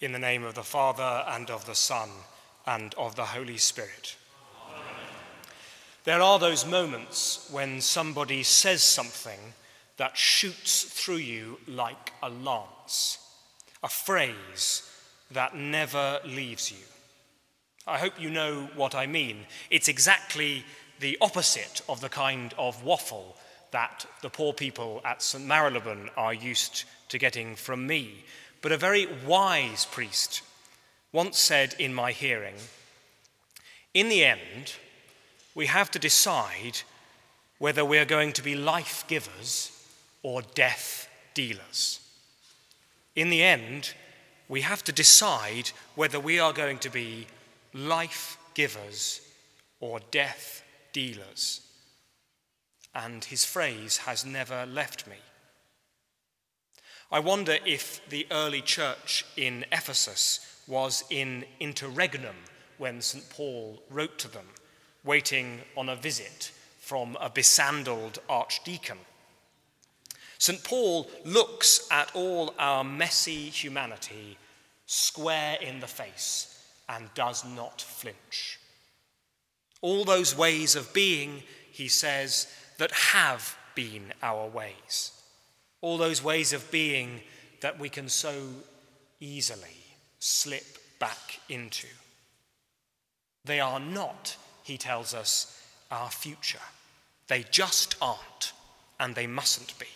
In the name of the Father, and of the Son, and of the Holy Spirit. There are those moments when somebody says something that shoots through you like a lance, a phrase that never leaves you. I hope you know what I mean. It's exactly the opposite of the kind of waffle that the poor people at St. Marylebone are used to getting from me. But a very wise priest once said in my hearing In the end, we have to decide whether we are going to be life givers or death dealers. In the end, we have to decide whether we are going to be life givers or death dealers. And his phrase has never left me. I wonder if the early church in Ephesus was in interregnum when St. Paul wrote to them, waiting on a visit from a besandaled archdeacon. St. Paul looks at all our messy humanity square in the face and does not flinch. All those ways of being, he says, that have been our ways all those ways of being that we can so easily slip back into. They are not, he tells us, our future. They just aren't, and they mustn't be.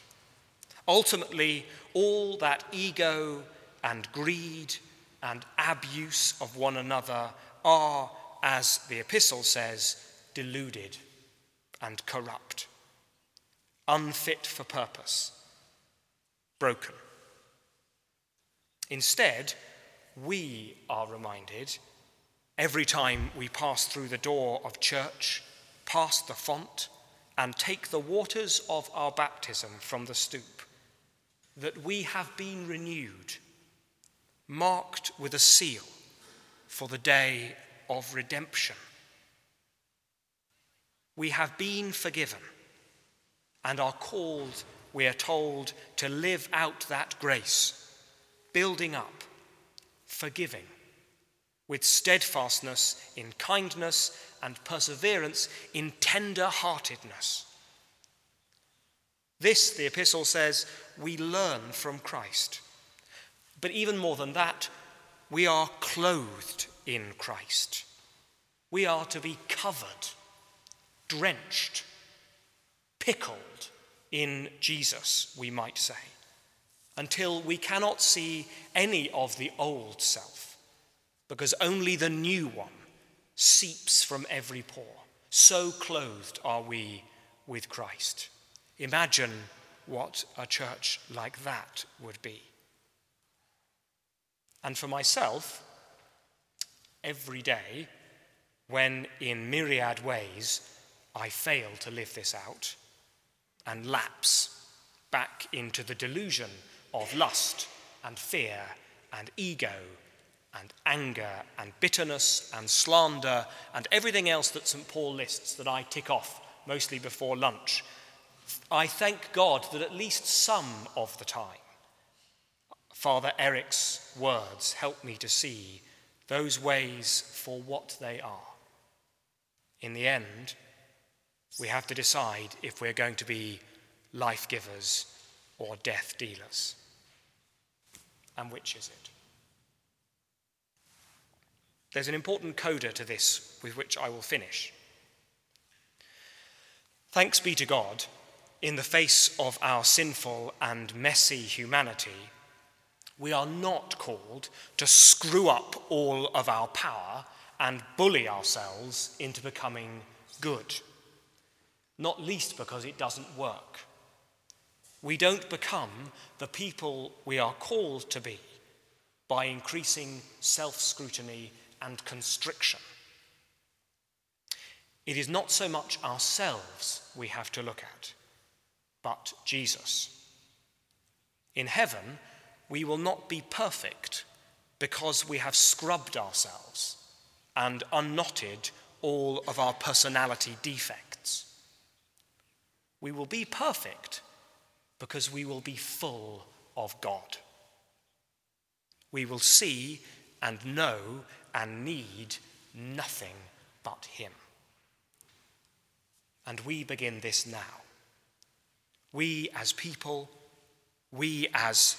Ultimately, all that ego and greed and abuse of one another are, as the epistle says, deluded and corrupt, unfit for purpose broken. Instead, we are reminded every time we pass through the door of church, past the font, and take the waters of our baptism from the stoop, that we have been renewed, marked with a seal for the day of redemption. We have been forgiven and are called we are told to live out that grace, building up, forgiving, with steadfastness in kindness and perseverance in tender heartedness. This, the epistle says, we learn from Christ. But even more than that, we are clothed in Christ. We are to be covered, drenched, pickled in Jesus, we might say, until we cannot see any of the old self, because only the new one seeps from every pore. So clothed are we with Christ. Imagine what a church like that would be. And for myself, every day, when in myriad ways I fail to live this out, and lapse back into the delusion of lust and fear and ego and anger and bitterness and slander and everything else that St. Paul lists that I tick off mostly before lunch. I thank God that at least some of the time, Father Eric's words help me to see those ways for what they are. In the end, we have to decide if we're going to be life givers or death dealers. And which is it? There's an important coda to this with which I will finish. Thanks be to God, in the face of our sinful and messy humanity, we are not called to screw up all of our power and bully ourselves into becoming good not least because it doesn't work. We don't become the people we are called to be by increasing self scrutiny and constriction. It is not so much ourselves we have to look at, but Jesus. In heaven, we will not be perfect because we have scrubbed ourselves and unknotted all of our personality defects. We will be perfect because we will be full of God. we will see and know and need nothing but Him. And we begin this now. We as people, we as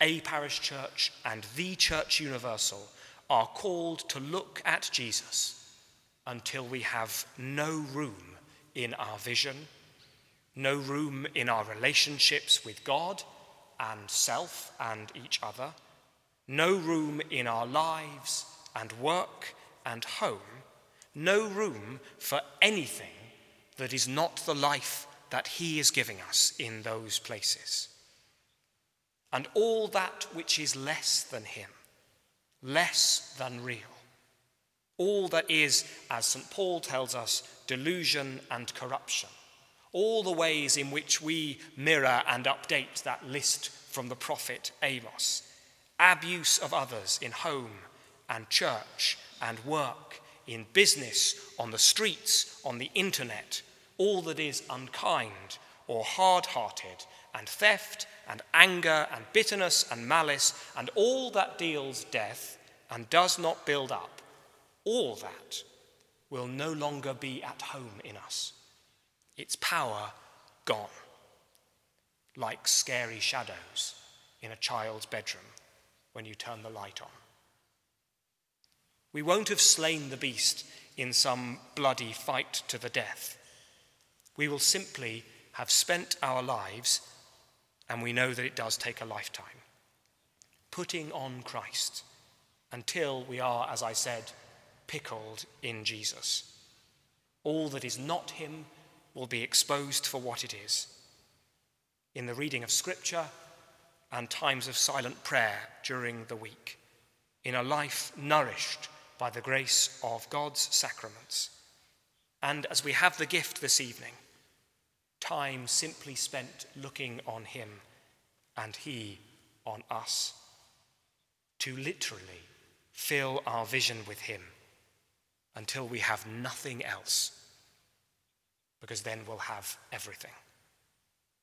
a parish church and the church universal are called to look at Jesus until we have no room in our vision, no room in our relationships with God and self and each other, no room in our lives and work and home, no room for anything that is not the life that He is giving us in those places. And all that which is less than Him, less than real, all that is, as St. Paul tells us, delusion and corruption, all the ways in which we mirror and update that list from the prophet Amos, abuse of others in home and church and work, in business, on the streets, on the internet, all that is unkind or hard hearted, and theft and anger and bitterness and malice, and all that deals death and does not build up, all that will no longer be at home in us. Its power gone, like scary shadows in a child's bedroom when you turn the light on. We won't have slain the beast in some bloody fight to the death. We will simply have spent our lives, and we know that it does take a lifetime, putting on Christ until we are, as I said, pickled in Jesus. All that is not Him will be exposed for what it is. In the reading of Scripture and times of silent prayer during the week, in a life nourished by the grace of God's sacraments. And as we have the gift this evening, time simply spent looking on Him and He on us, to literally fill our vision with Him until we have nothing else, because then we'll have everything.